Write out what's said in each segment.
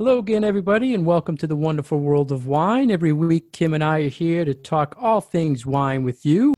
Hello again, everybody, and welcome to the wonderful world of wine. Every week, Kim and I are here to talk all things wine with you.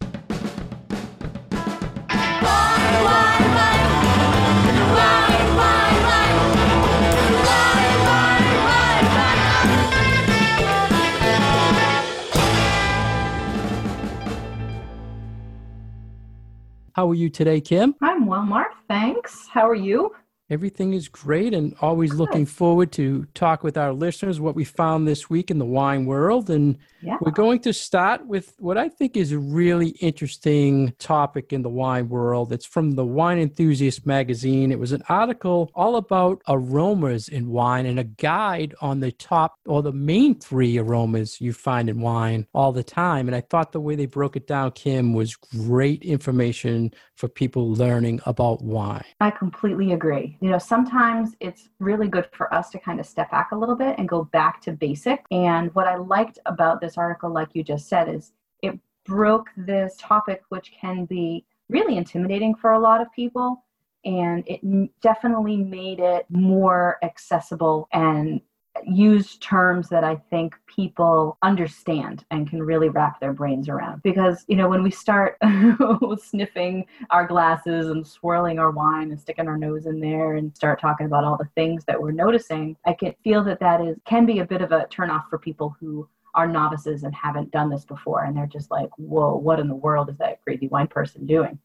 How are you today, Kim? I'm well, Mark. Thanks. How are you? Everything is great and always looking forward to talk with our listeners what we found this week in the wine world. And yeah. we're going to start with what I think is a really interesting topic in the wine world. It's from the Wine Enthusiast magazine. It was an article all about aromas in wine and a guide on the top or the main three aromas you find in wine all the time. And I thought the way they broke it down, Kim, was great information for people learning about wine. I completely agree you know, sometimes it's really good for us to kind of step back a little bit and go back to basic. And what I liked about this article, like you just said, is it broke this topic, which can be really intimidating for a lot of people. And it definitely made it more accessible and use terms that I think people understand and can really wrap their brains around. Because, you know, when we start sniffing our glasses and swirling our wine and sticking our nose in there and start talking about all the things that we're noticing, I can feel that that is can be a bit of a turnoff for people who are novices and haven't done this before and they're just like, whoa, what in the world is that crazy wine person doing?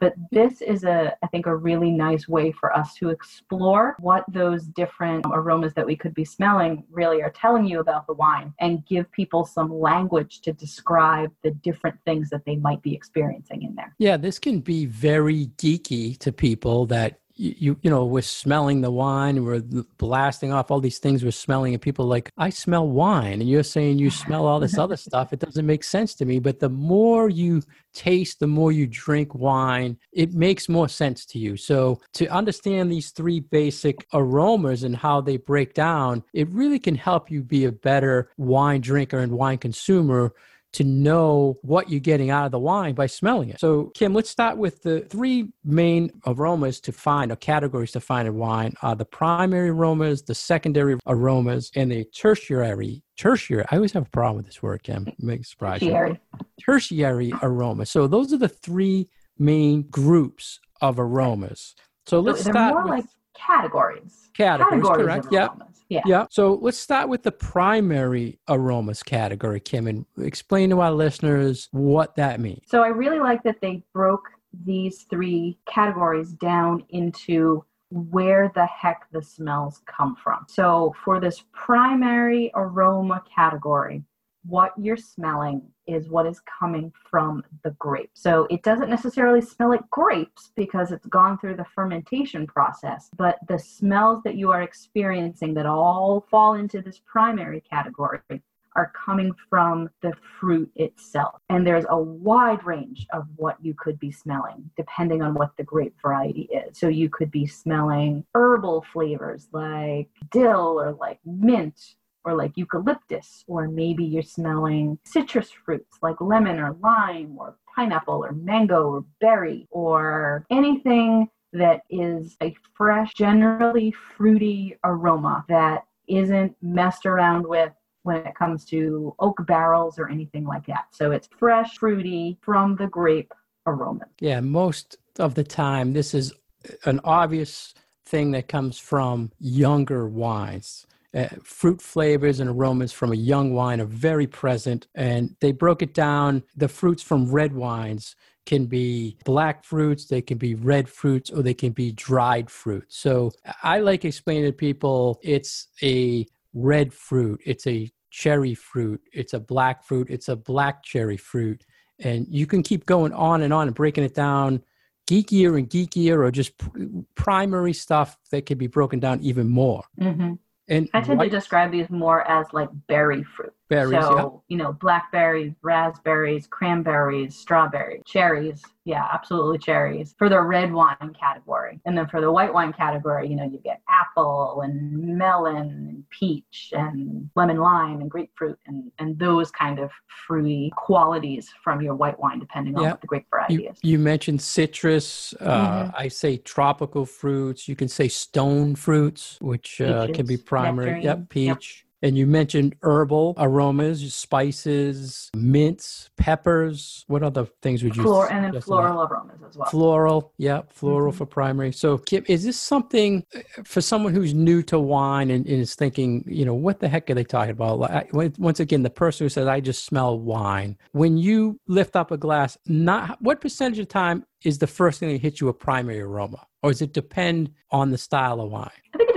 But this is a, I think, a really nice way for us to explore what those different aromas that we could be smelling really are telling you about the wine and give people some language to describe the different things that they might be experiencing in there. Yeah, this can be very geeky to people that you you know we're smelling the wine we're blasting off all these things we're smelling and people like i smell wine and you're saying you smell all this other stuff. It doesn't make sense to me but the more you taste the more you drink wine it makes more sense to you. So to understand these three basic aromas and how they break down it really can help you be a better wine drinker and wine consumer to know what you're getting out of the wine by smelling it. So, Kim, let's start with the three main aromas to find or categories to find in wine are the primary aromas, the secondary aromas, and the tertiary. Tertiary, I always have a problem with this word, Kim. Make surprise. Tertiary. Tertiary aroma. So, those are the three main groups of aromas. So, let's so start more with like categories. Categories, categories correct. Yeah. Yeah. Yeah. So let's start with the primary aromas category, Kim, and explain to our listeners what that means. So I really like that they broke these three categories down into where the heck the smells come from. So for this primary aroma category, what you're smelling is what is coming from the grape. So it doesn't necessarily smell like grapes because it's gone through the fermentation process, but the smells that you are experiencing that all fall into this primary category are coming from the fruit itself. And there's a wide range of what you could be smelling depending on what the grape variety is. So you could be smelling herbal flavors like dill or like mint or like eucalyptus, or maybe you're smelling citrus fruits like lemon or lime or pineapple or mango or berry or anything that is a fresh, generally fruity aroma that isn't messed around with when it comes to oak barrels or anything like that. So it's fresh, fruity from the grape aroma. Yeah, most of the time, this is an obvious thing that comes from younger wines uh, fruit flavors and aromas from a young wine are very present. And they broke it down. The fruits from red wines can be black fruits, they can be red fruits, or they can be dried fruits. So I like explaining to people it's a red fruit, it's a cherry fruit, it's a black fruit, it's a black cherry fruit. And you can keep going on and on and breaking it down geekier and geekier or just primary stuff that can be broken down even more. Mm-hmm. And I tend to describe these more as like berry fruit. Berries, so, yeah. you know, blackberries, raspberries, cranberries, strawberries, cherries. Yeah, absolutely cherries for the red wine category. And then for the white wine category, you know, you get apple and melon and peach and lemon lime and grapefruit and, and those kind of fruity qualities from your white wine, depending on what the grape variety You, is. you mentioned citrus. Uh, Mm-hmm. I say tropical fruits. You can say stone fruits, which uh, can be primary. Nectarine, yep. peach. And you mentioned herbal aromas, spices, mints, peppers. What other things would you Flor- and then floral aromas as well. Floral, yeah, floral Mhm. for primary. So, Kim, is this something uh, for someone who's new to wine and, and is thinking, you know, what the heck are they talking about? Like, I- Once again, the person who says, "I just smell wine." When you lift up a glass, not what percentage of time is the first thing that hits you a primary aroma, or does it depend on the style of wine?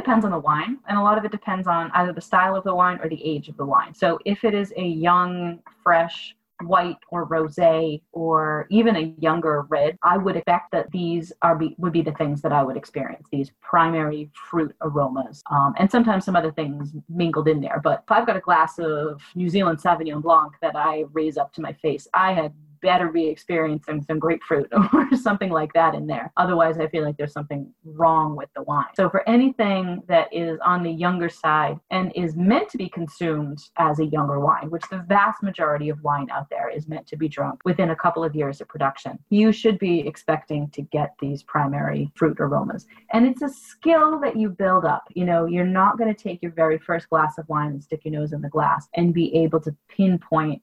Depends on the wine, and a lot of it depends on either the style of the wine or the age of the wine. So if it is a young, fresh, white or rosé or even a younger red i would expect that these are be, would be the things that i would experience these primary fruit aromas um, and sometimes some other things mingled in there but if i've got a glass of new zealand sauvignon blanc that i raise up to my face i had better be experiencing some grapefruit or something like that in there. Otherwise, I feel like there's something wrong with the wine. So, for anything that is on the younger side and is meant to be consumed as a younger wine, which the vast majority of wine out there is meant to be drunk within a couple of years of production, you should be expecting to get these primary fruit aromas. And it's a skill that you build up. You know, you're not going to take your very first glass of wine and stick your nose in the glass and be able to pinpoint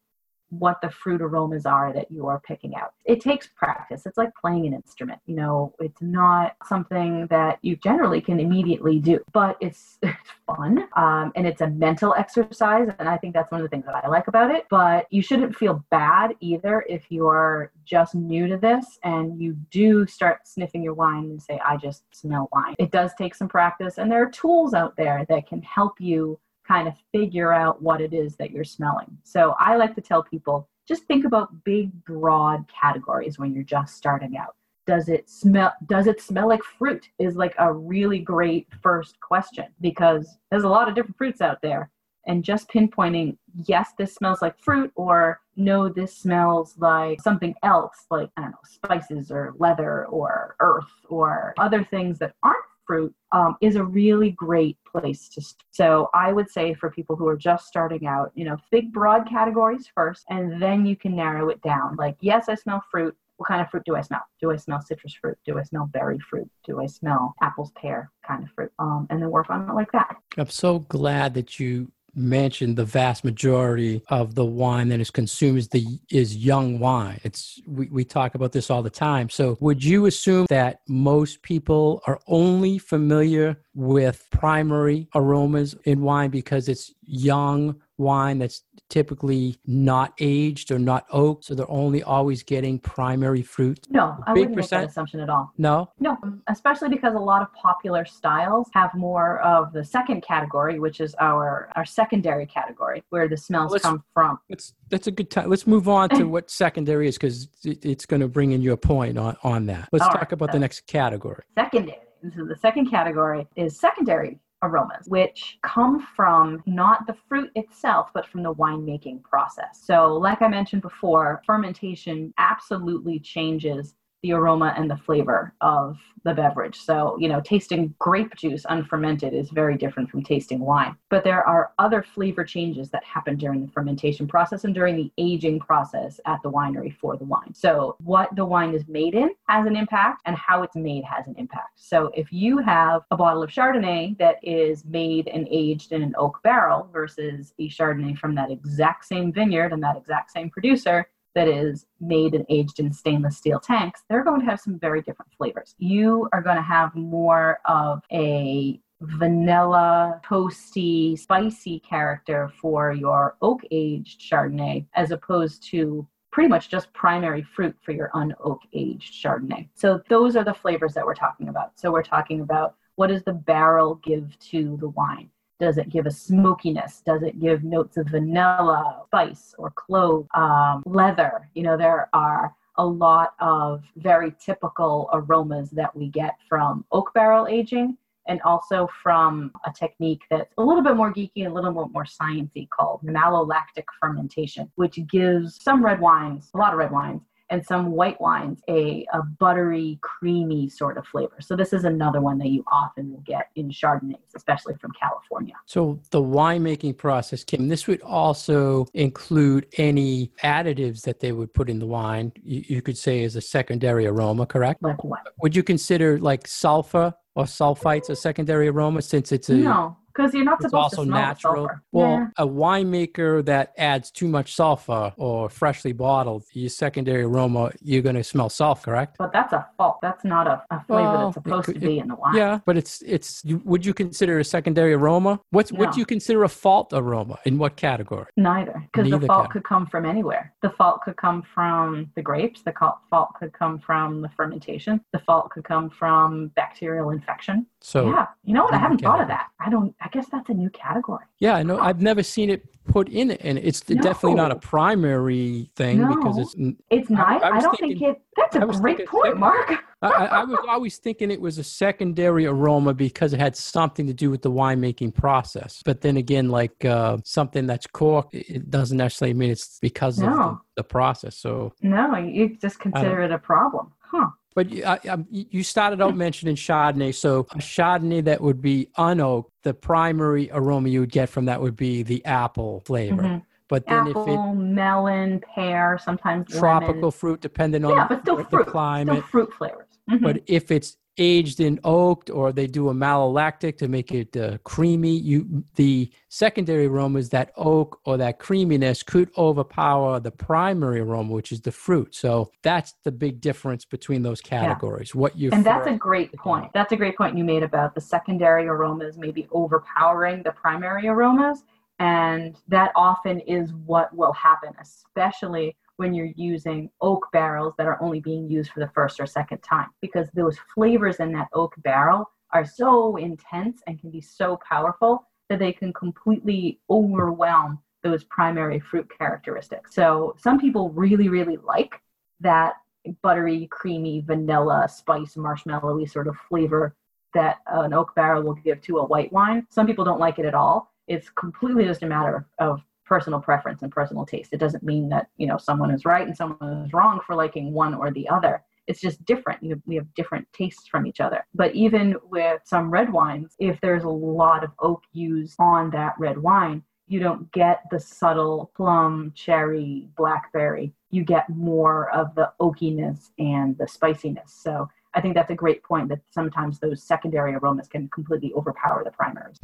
what the fruit aromas are that you are picking out. It takes practice. It's like playing an instrument. You know, it's not something that you generally can immediately do, but it's, it's fun um, and it's a mental exercise. And I think that's one of the things that I like about it. But you shouldn't feel bad either if you are just new to this and you do start sniffing your wine and say, I just smell wine. It does take some practice, and there are tools out there that can help you kind of figure out what it is that you're smelling. So I like to tell people just think about big broad categories when you're just starting out. Does it smell does it smell like fruit is like a really great first question because there's a lot of different fruits out there and just pinpointing yes this smells like fruit or no this smells like something else like I don't know spices or leather or earth or other things that aren't fruit um, is a really great place to start. So I would say for people who are just starting out, you know, big broad categories first, and then you can narrow it down. Like, yes, I smell fruit. What kind of fruit do I smell? Do I smell citrus fruit? Do I smell berry fruit? Do I smell apples, pear kind of fruit? Um, and then work on it like that. I'm so glad that you mentioned the vast majority of the wine that is consumed is the is young wine. It's we, we talk about this all the time. So would you assume that most people are only familiar with primary aromas in wine because it's young wine that's typically not aged or not oaked, so they're only always getting primary fruit? No, I Big wouldn't make that assumption at all. No? No, especially because a lot of popular styles have more of the second category, which is our our secondary category, where the smells Let's- come from. That's that's a good time. Let's move on to what secondary is because it, it's going to bring in your point on, on that. Let's All talk right, about the next category. secondary. So the second category is secondary aromas, which come from not the fruit itself, but from the winemaking process. So, like I mentioned before, fermentation absolutely changes the aroma and the flavor of the beverage. So, you know, tasting grape juice unfermented is very different from tasting wine. But there are other flavor changes that happen during the fermentation process and during the aging process at the winery for the wine. So, what the wine is made in has an impact, and how it's made has an impact. So, if you have a bottle of Chardonnay that is made and aged in an oak barrel versus a Chardonnay from that exact same vineyard and that exact same producer, that is made and aged in stainless steel tanks, they're going to have some very different flavors. You are going to have more of a vanilla, toasty, spicy character for your oak aged Chardonnay as opposed to pretty much just primary fruit for your un-oak aged Chardonnay. So those are the flavors that we're talking about. So we're talking about what does the barrel give to the wine? Does it give a smokiness? Does it give notes of vanilla, spice, or clove, um, leather? You know, there are a lot of very typical aromas that we get from oak barrel aging and also from a technique that's a little bit more geeky a little bit more sciencey called malolactic fermentation, which gives some red wines, a lot of red wines, and some white wines a, a buttery, creamy sort of flavor. So this is another one that you often will get in Chardonnays, especially from California. So the winemaking process, Kim, this would also include any additives that they would put in the wine. You, you could say as a secondary aroma, correct? Like what? Would you consider like sulfur or sulfites a secondary aroma since it's a No, because you're not it's supposed also to smell natural. sulfur. Well, Yeah. a winemaker that adds too much sulfur or freshly bottled, your secondary aroma, you're going to smell sulfur, correct? But that's a fault. That's not a, a flavor Well, that's supposed it to be in the wine. Yeah, but it's it's. You, would you consider a secondary aroma? What's what do you consider a fault aroma? In what category? Neither, because the fault can. could come from anywhere. The fault could come from the grapes. The fault could come from the fermentation. The fault could come from bacterial infection. So yeah, you know what? I haven't thought of that. I don't. I guess that's a new category. Yeah, I know. I've never seen it put in it, and it's definitely not a primary thing because No. it's. It's I- not. I I, was don't thinking- think it. That's I a great thinking point, second- Mark. I, I I was always thinking it was a secondary aroma because it had something to do with the winemaking process. But then again, like uh, something that's corked, it doesn't necessarily mean it's because of the, the process. So, No, you just consider it a problem, huh? But you- I, I, you started out mentioning Chardonnay. So a Chardonnay that would be unoaked, the primary aroma you would get from that would be the apple flavor. Mhm. But then Apple, if it melon, pear, sometimes tropical lemon. fruit, depending on Yeah, but still the fruit. climate. Still fruit flavors. Mhm. But if it's aged in oaked or they do a malolactic to make it uh, creamy, you the secondary aromas that oak or that creaminess could overpower the primary aroma, which is the fruit. So that's the big difference between those categories. What you and that's a great point. That's a great point you made about the secondary aromas maybe overpowering the primary aromas. And that often is what will happen, especially when you're using oak barrels that are only being used for the first or second time, because those flavors in that oak barrel are so intense and can be so powerful that they can completely overwhelm those primary fruit characteristics. So some people really, really like that buttery, creamy, vanilla, spice, marshmallowy sort of flavor that an oak barrel will give to a white wine. Some people don't like it at all. It's completely just a matter of personal preference and personal taste. It doesn't mean that, you know, someone is right and someone is wrong for liking one or the other. It's just different. You we have different tastes from each other. But even with some red wines, if there's a lot of oak used on that red wine, you don't get the subtle plum, cherry, blackberry. You get more of the oakiness and the spiciness. So I think that's a great point that sometimes those secondary aromas can completely overpower the primaries.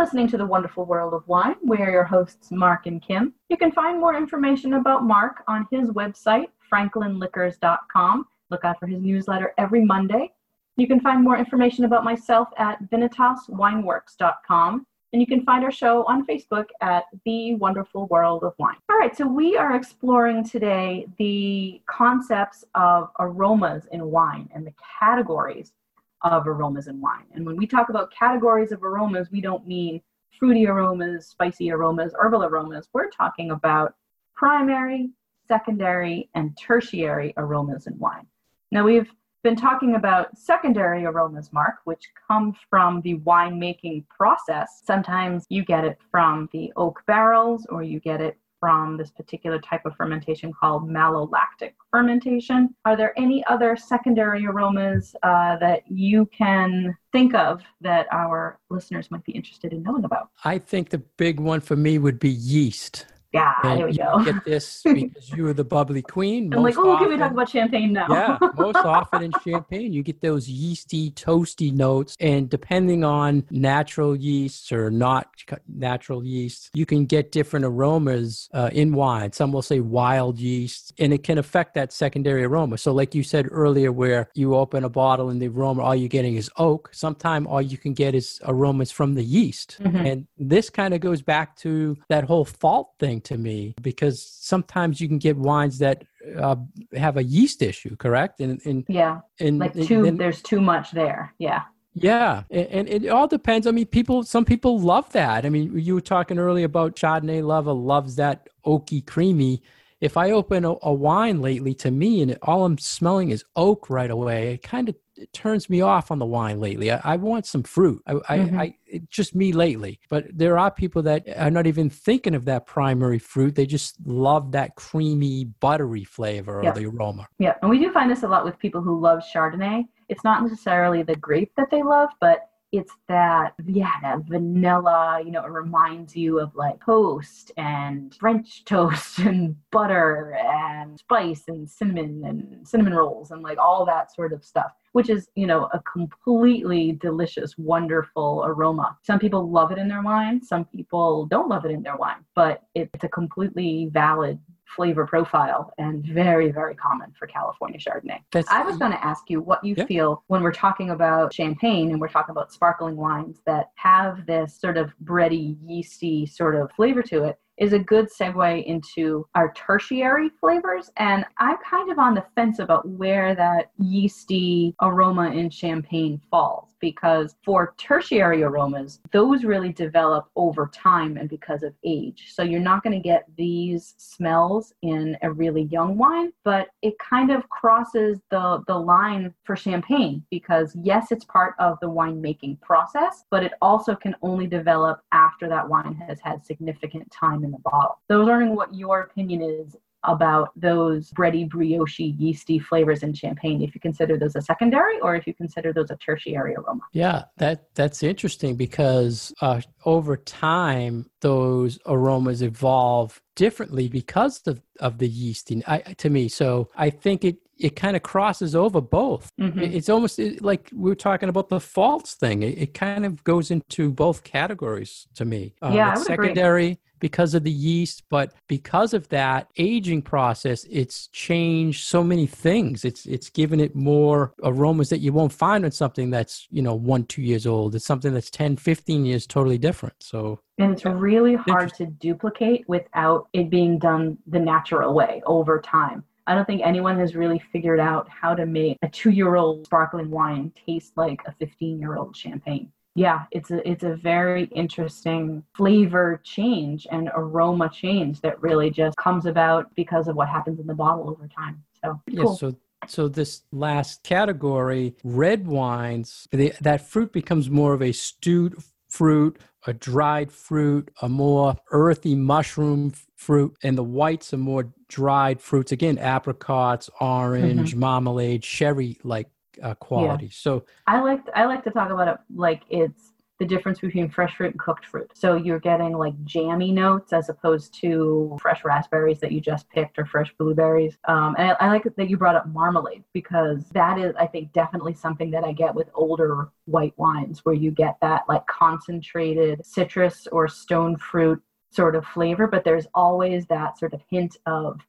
Listening to The Wonderful World of Wine. We're your hosts, Mark and Kim. You can find more information about Mark on his website, franklinliquors.com. Look out for his newsletter every Monday. You can find more information about myself at vinitaswineworks.com. And you can find our show on Facebook at The Wonderful World of Wine. All right, so we are exploring today the concepts of aromas in wine and the categories of aromas in wine. And when we talk about categories of aromas, we don't mean fruity aromas, spicy aromas, herbal aromas. We're talking about primary, secondary, and tertiary aromas in wine. Now, we've been talking about secondary aromas, Mark, which come from the winemaking process. Sometimes you get it from the oak barrels, or you get it from this particular type of fermentation called malolactic fermentation. Are there any other secondary aromas uh, that you can think of that our listeners might be interested in knowing about? I think the big one for me would be yeast. Yeah, And there we you go. get this because you were the bubbly queen. I'm like, most oh, can we talk about champagne now? yeah, most often in champagne, you get those yeasty, toasty notes. And depending on natural yeasts or not natural yeasts, you can get different aromas uh, in wine. Some will say wild yeast, and it can affect that secondary aroma. So, like you said earlier, where you open a bottle and the aroma, all you're getting is oak, sometimes all you can get is aromas from the yeast. Mhm. And this kind of goes back to that whole fault thing to me, because sometimes you can get wines that uh, have a yeast issue, correct? And and yeah, and like and too, then- there's too much there. Yeah. yeah, and, and it all depends. I mean, people, some people love that. I mean, you were talking earlier about Chardonnay lover loves that oaky, creamy. if I open a, a wine lately to me and all I'm smelling is oak right away, it kind of it turns me off on the wine lately. I, I want some fruit. I, mm-hmm. I, I it, just me lately. But there are people that are not even thinking of that primary fruit. They just love that creamy, buttery flavor yep. or the aroma. Yeah, and we do find this a lot with people who love Chardonnay. It's not necessarily the grape that they love, but it's that yeah that vanilla you know it reminds you of like toast and french toast and butter and spice and cinnamon and cinnamon rolls and like all that sort of stuff which is you know a completely delicious wonderful aroma. Some people love it in their wine some people don't love it in their wine but it's a completely valid flavor profile and very, very common for California Chardonnay. That's, I was going to ask you what you yeah. feel when we're talking about champagne and we're talking about sparkling wines that have this sort of bready, yeasty sort of flavor to it is a good segue into our tertiary flavors. And I'm kind of on the fence about where that yeasty aroma in champagne falls because for tertiary aromas, those really develop over time and because of age. So you're not going to get these smells in a really young wine, but it kind of crosses the, the line for champagne because, yes, it's part of the winemaking process, but it also can only develop after that wine has had significant time in the bottle. So I was wondering what your opinion is about those bready, brioche, yeasty flavors in champagne if you consider those a secondary or if you consider those a tertiary aroma. Yeah, that that's interesting because uh, over time those aromas evolve differently because of, of the yeasting I, to me. So I think it it kind of crosses over both. Mm-hmm. It's almost like we were talking about the false thing. It, it, kind of goes into both categories to me. Um, yeah, secondary. Agree because of the yeast, but because of that aging process, it's changed so many things. It's it's given it more aromas that you won't find on something that's, you know, one, two years old. It's something that's 10, 15 years totally different. So and it's really hard to duplicate without it being done the natural way over time. I don't think anyone has really figured out how to make a two year old sparkling wine taste like a 15 year old champagne yeah, it's a it's a very interesting flavor change and aroma change that really just comes about because of what happens in the bottle over time. So yeah, cool. so so this last category, red wines, they, that fruit becomes more of a stewed fruit, a dried fruit, a more earthy mushroom fruit, and the whites are more dried fruits. Again, apricots, orange, mm-hmm. marmalade, sherry like uh, quality. Yeah. So I like I like to talk about it like it's the difference between fresh fruit and cooked fruit. So you're getting like jammy notes as opposed to fresh raspberries that you just picked or fresh blueberries. Um, and I, I, like that you brought up marmalade because that is, I think, definitely something that I get with older white wines where you get that like concentrated citrus or stone fruit sort of flavor, but there's always that sort of hint of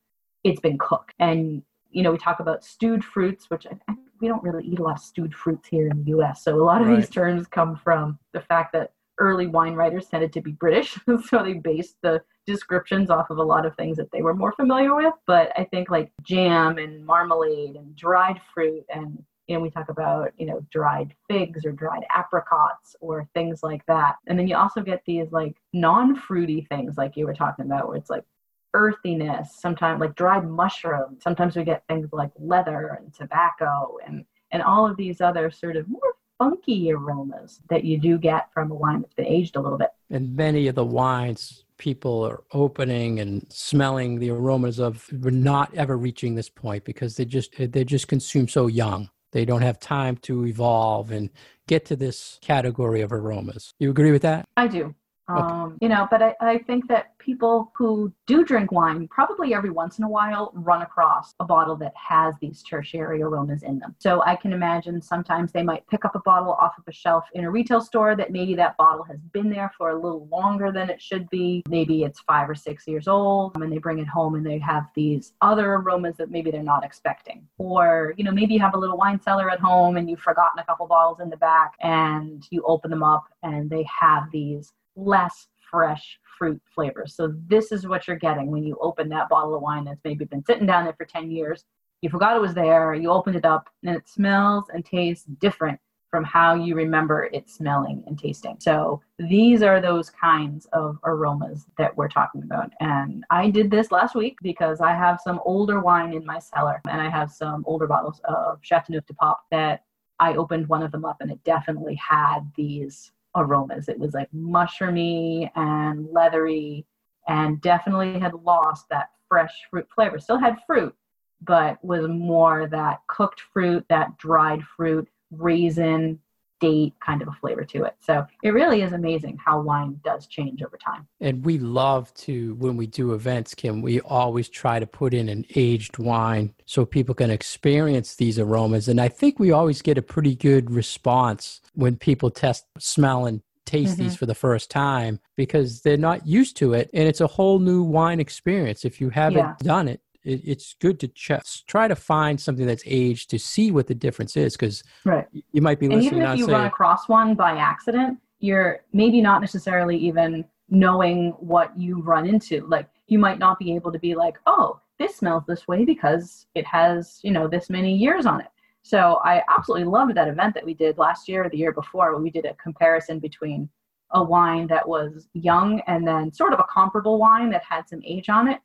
it's been cooked. And you know, we talk about stewed fruits, which I, I we don't really eat a lot of stewed fruits here in the US. So a lot of right. these terms come from the fact that early wine writers tended to be British. so they based the descriptions off of a lot of things that they were more familiar with. But I think like jam and marmalade and dried fruit and you know, we talk about, you know, dried figs or dried apricots or things like that. And then you also get these like non-fruity things like you were talking about where it's like earthiness, sometimes like dried mushrooms. Sometimes we get things like leather and tobacco and, and all of these other sort of more funky aromas that you do get from a wine that's been aged a little bit. And many of the wines people are opening and smelling the aromas of we're not ever reaching this point because they just they just consume so young. They don't have time to evolve and get to this category of aromas. You agree with that? I do. Um, you know, but I, I think that people who do drink wine probably every once in a while run across a bottle that has these tertiary aromas in them. So I can imagine sometimes they might pick up a bottle off of a shelf in a retail store that maybe that bottle has been there for a little longer than it should be. Maybe it's five or six years old and they bring it home and they have these other aromas that maybe they're not expecting. Or, you know, maybe you have a little wine cellar at home and you've forgotten a couple bottles in the back and you open them up and they have these less fresh fruit flavors. So this is what you're getting when you open that bottle of wine that's maybe been sitting down there for 10 years. You forgot it was there, you opened it up, and it smells and tastes different from how you remember it smelling and tasting. So these are those kinds of aromas that we're talking about. And I did this last week because I have some older wine in my cellar and I have some older bottles of Chateauneuf du Pape that I opened one of them up and it definitely had these aromas. It was like mushroomy and leathery and definitely had lost that fresh fruit flavor. Still had fruit, but was more that cooked fruit, that dried fruit, raisin, date kind of a flavor to it. So it really is amazing how wine does change over time. And we love to, when we do events, Kim, we always try to put in an aged wine so people can experience these aromas. And I think we always get a pretty good response when people test, smell, and taste mm-hmm. these for the first time because they're not used to it. And it's a whole new wine experience. If you haven't yeah. done it, it, it's good to ch- try to find something that's aged to see what the difference is because right. you might be and listening. even if you run across one by accident, you're maybe not necessarily even knowing what you run into. Like you might not be able to be like, oh, this smells this way because it has you know this many years on it. So I absolutely loved that event that we did last year or the year before, where we did a comparison between a wine that was young and then sort of a comparable wine that had some age on it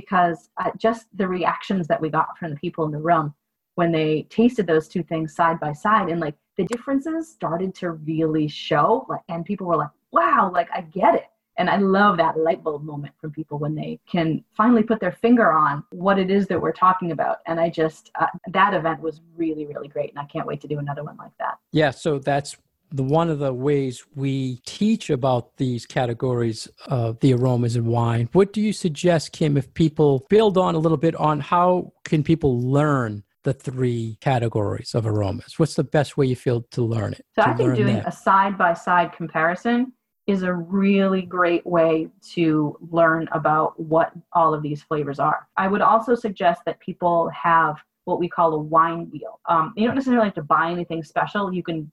because uh, just the reactions that we got from the people in the room when they tasted those two things side by side and like the differences started to really show like and people were like wow like i get it. And i love that light bulb moment from people when they can finally put their finger on what it is that we're talking about. And i just uh, that event was really really great and i can't wait to do another one like that. Yeah so that's the one of the ways we teach about these categories of the aromas in wine. What do you suggest, Kim, if people build on a little bit on how can people learn the three categories of aromas? What's the best way you feel to learn it? So I think doing that? a side by side comparison is a really great way to learn about what all of these flavors are. I would also suggest that people have what we call a wine wheel. Um, you don't necessarily have to buy anything special. You can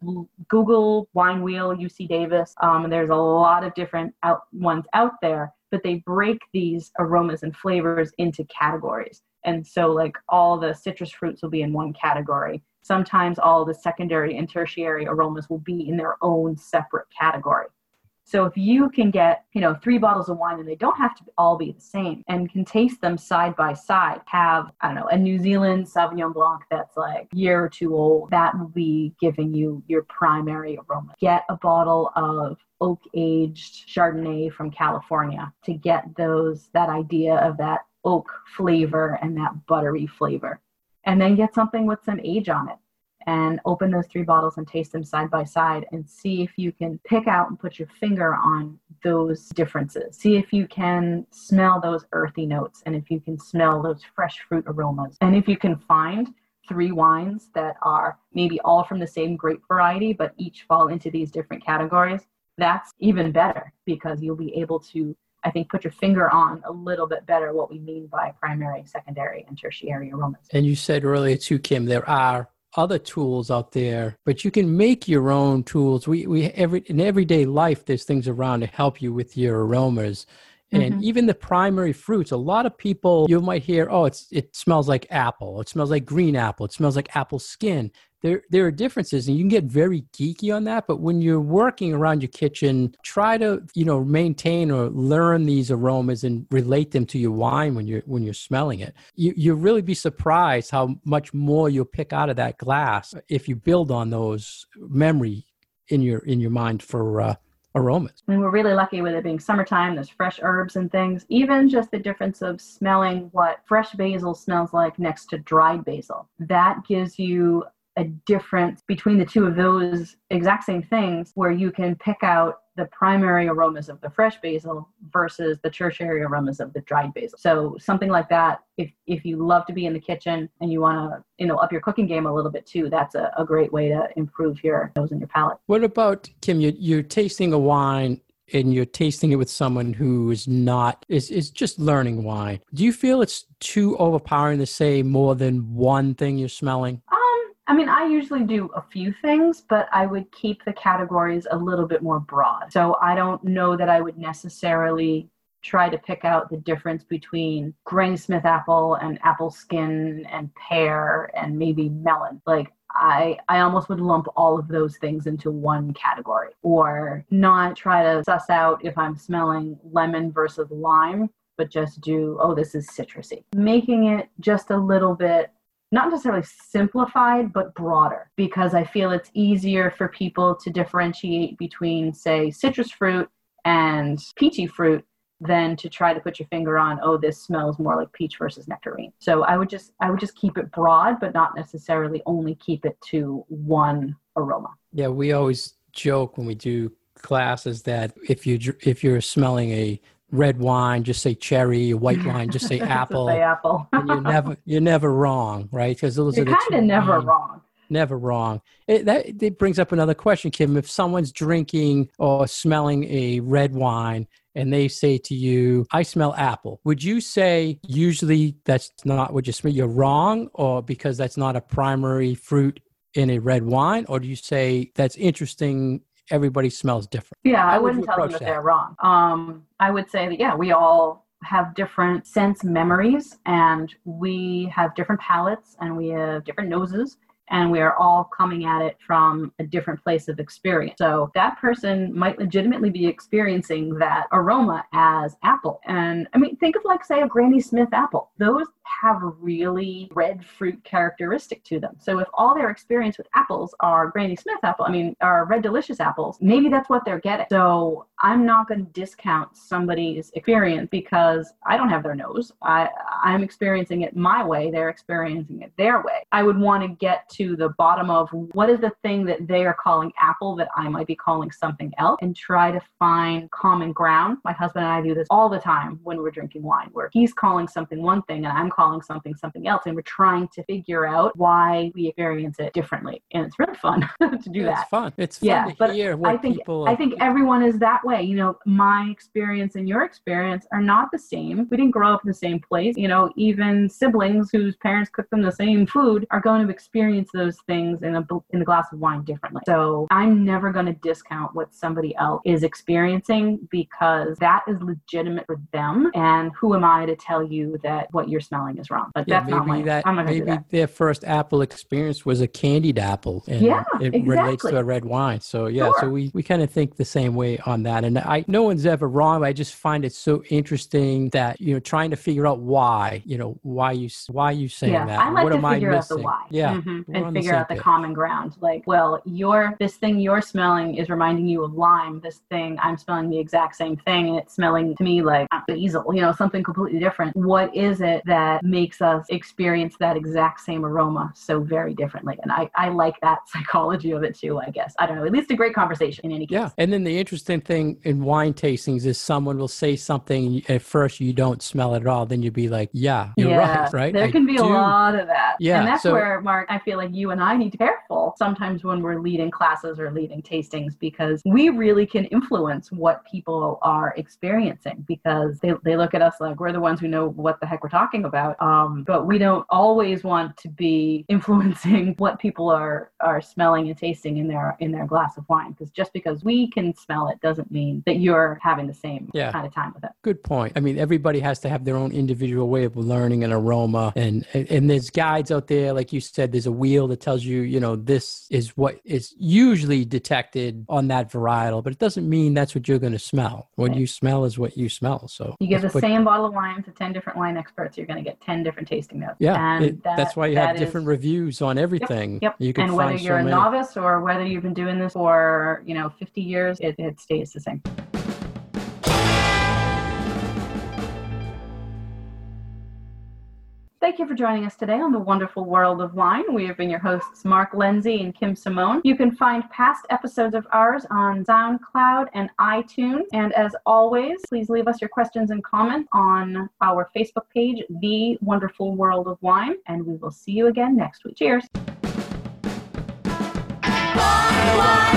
Google wine wheel UC Davis. Um, and there's a lot of different out, ones out there, but they break these aromas and flavors into categories. And so, like all the citrus fruits will be in one category. Sometimes all the secondary and tertiary aromas will be in their own separate category. So if you can get, you know, three bottles of wine and they don't have to all be the same and can taste them side by side, have, I don't know, a New Zealand Sauvignon Blanc that's like year or two old, that will be giving you your primary aroma. Get a bottle of oak aged Chardonnay from California to get those, that idea of that oak flavor and that buttery flavor. And then get something with some age on it and open those three bottles and taste them side by side and see if you can pick out and put your finger on those differences. See if you can smell those earthy notes and if you can smell those fresh fruit aromas. And if you can find three wines that are maybe all from the same grape variety but each fall into these different categories, that's even better because you'll be able to I think put your finger on a little bit better what we mean by primary, secondary, and tertiary aromas. And you said earlier too, Kim, there are other tools out there, but you can make your own tools. We we every in everyday life, there's things around to help you with your aromas. And mm-hmm. even the primary fruits, a lot of people you might hear, oh, it's it smells like apple, it smells like green apple, it smells like apple skin there there are differences and you can get very geeky on that but when you're working around your kitchen try to you know maintain or learn these aromas and relate them to your wine when you're when you're smelling it you you'll really be surprised how much more you'll pick out of that glass if you build on those memory in your in your mind for uh, aromas. And we're really lucky with it being summertime. There's fresh herbs and things. Even just the difference of smelling what fresh basil smells like next to dried basil. That gives you a difference between the two of those exact same things where you can pick out the primary aromas of the fresh basil versus the tertiary aromas of the dried basil. So something like that, if if you love to be in the kitchen and you want to, you know, up your cooking game a little bit too, that's a, a great way to improve your nose and your palate. What about Kim? You, you're tasting a wine and you're tasting it with someone who is not is is just learning wine. Do you feel it's too overpowering to say more than one thing you're smelling? Ah, I mean, I usually do a few things, but I would keep the categories a little bit more broad. So I don't know that I would necessarily try to pick out the difference between Granny Smith apple and apple skin and pear and maybe melon. Like, I, I almost would lump all of those things into one category or not try to suss out if I'm smelling lemon versus lime, but just do, oh, this is citrusy. Making it just a little bit not necessarily simplified, but broader, because I feel it's easier for people to differentiate between, say, citrus fruit and peachy fruit than to try to put your finger on oh this smells more like peach versus nectarine. So i would just i would just keep it broad but not necessarily only keep it to one aroma. Yeah we always joke when we do classes that if you if you're smelling a red wine just say cherry white wine just say apple say apple and you're never you're never wrong right because those you're are kind of never main, wrong never wrong. It, that it brings up another question, Kim. If someone's drinking or smelling a red wine and they say to you, I smell apple, would you say usually that's not what you smell? You're wrong, or because that's not a primary fruit in a red wine? Or do you say that's interesting? Everybody smells different. Yeah, I wouldn't tell them that, that they're wrong. Um, I would say that, yeah, we all have different sense memories and we have different palates and we have different noses and we are all coming at it from a different place of experience. So that person might legitimately be experiencing that aroma as apple. And I mean, think of like, say, a Granny Smith apple. Those have really red fruit characteristic to them. So if all their experience with apples are Granny Smith apple, I mean, are red delicious apples, maybe that's what they're getting. So I'm not going to discount somebody's experience because I don't have their nose. I I'm experiencing it my way, they're experiencing it their way. I would want to get to the bottom of what is the thing that they are calling apple that I might be calling something else and try to find common ground. My husband and I do this all the time when we're drinking wine where he's calling something one thing and I'm calling something something else and we're trying to figure out why we experience it differently. And it's really fun to do yeah, that. it's fun. It's fun yeah, but I think, people I think everyone is that way. You know my experience and your experience are not the same. We didn't grow up in the same place. You know even siblings whose parents cook them the same food are going to experience those things in a in a glass of wine differently. So I'm never going to discount what somebody else is experiencing because that is legitimate for them. And who am I to tell you that what you're smelling is wrong. But yeah, that's maybe not that, I'm not maybe that. their first apple experience was a candied apple, and yeah, it exactly. relates to a red wine. So yeah, sure. so we we kind of think the same way on that. And I no one's ever wrong. But I just find it so interesting that you know trying to figure out why you know why you why you saying yeah, that. I like what to am figure I out the why. Yeah, mm-hmm. and figure out the page. common ground. Like, well, your this thing you're smelling is reminding you of lime. This thing I'm smelling the exact same thing, and it's smelling to me like basil. You know, something completely different. What is it that makes us experience that exact same aroma so very differently. And I, I like that psychology of it too, I guess. I don't know. At least a great conversation in any case. Yeah. And then the interesting thing in wine tastings is someone will say something at first you don't smell it at all. Then you'd be like, yeah, you're yeah, right. Right. There can be do. a lot of that. Yeah. And that's so, where, Mark, I feel like you and I need to be careful sometimes when we're leading classes or leading tastings because we really can influence what people are experiencing because they, they look at us like we're the ones who know what the heck we're talking about. Um, but we don't always want to be influencing what people are are smelling and tasting in their in their glass of wine because just because we can smell it doesn't mean that you're having the same yeah. kind of time with it good point i mean everybody has to have their own individual way of learning an aroma and and there's guides out there like you said there's a wheel that tells you you know this is what is usually detected on that varietal but it doesn't mean that's what you're going to smell what right. you smell is what you smell so you give the same bottle of wine to 10 different wine experts you're going to get 10 different tasting notes yeah and it, that, that's why you have different is, reviews on everything. Yep. yep. You can and whether you're so a novice or whether you've been doing this for you know 50 years, it, it stays the same. Thank you for joining us today on the wonderful world of wine. We have been your hosts, Mark Lindsay and Kim Simone. You can find past episodes of ours on SoundCloud and iTunes. And as always, please leave us your questions and comments on our Facebook page, The Wonderful World of Wine. And we will see you again next week. Cheers. Wine, wine.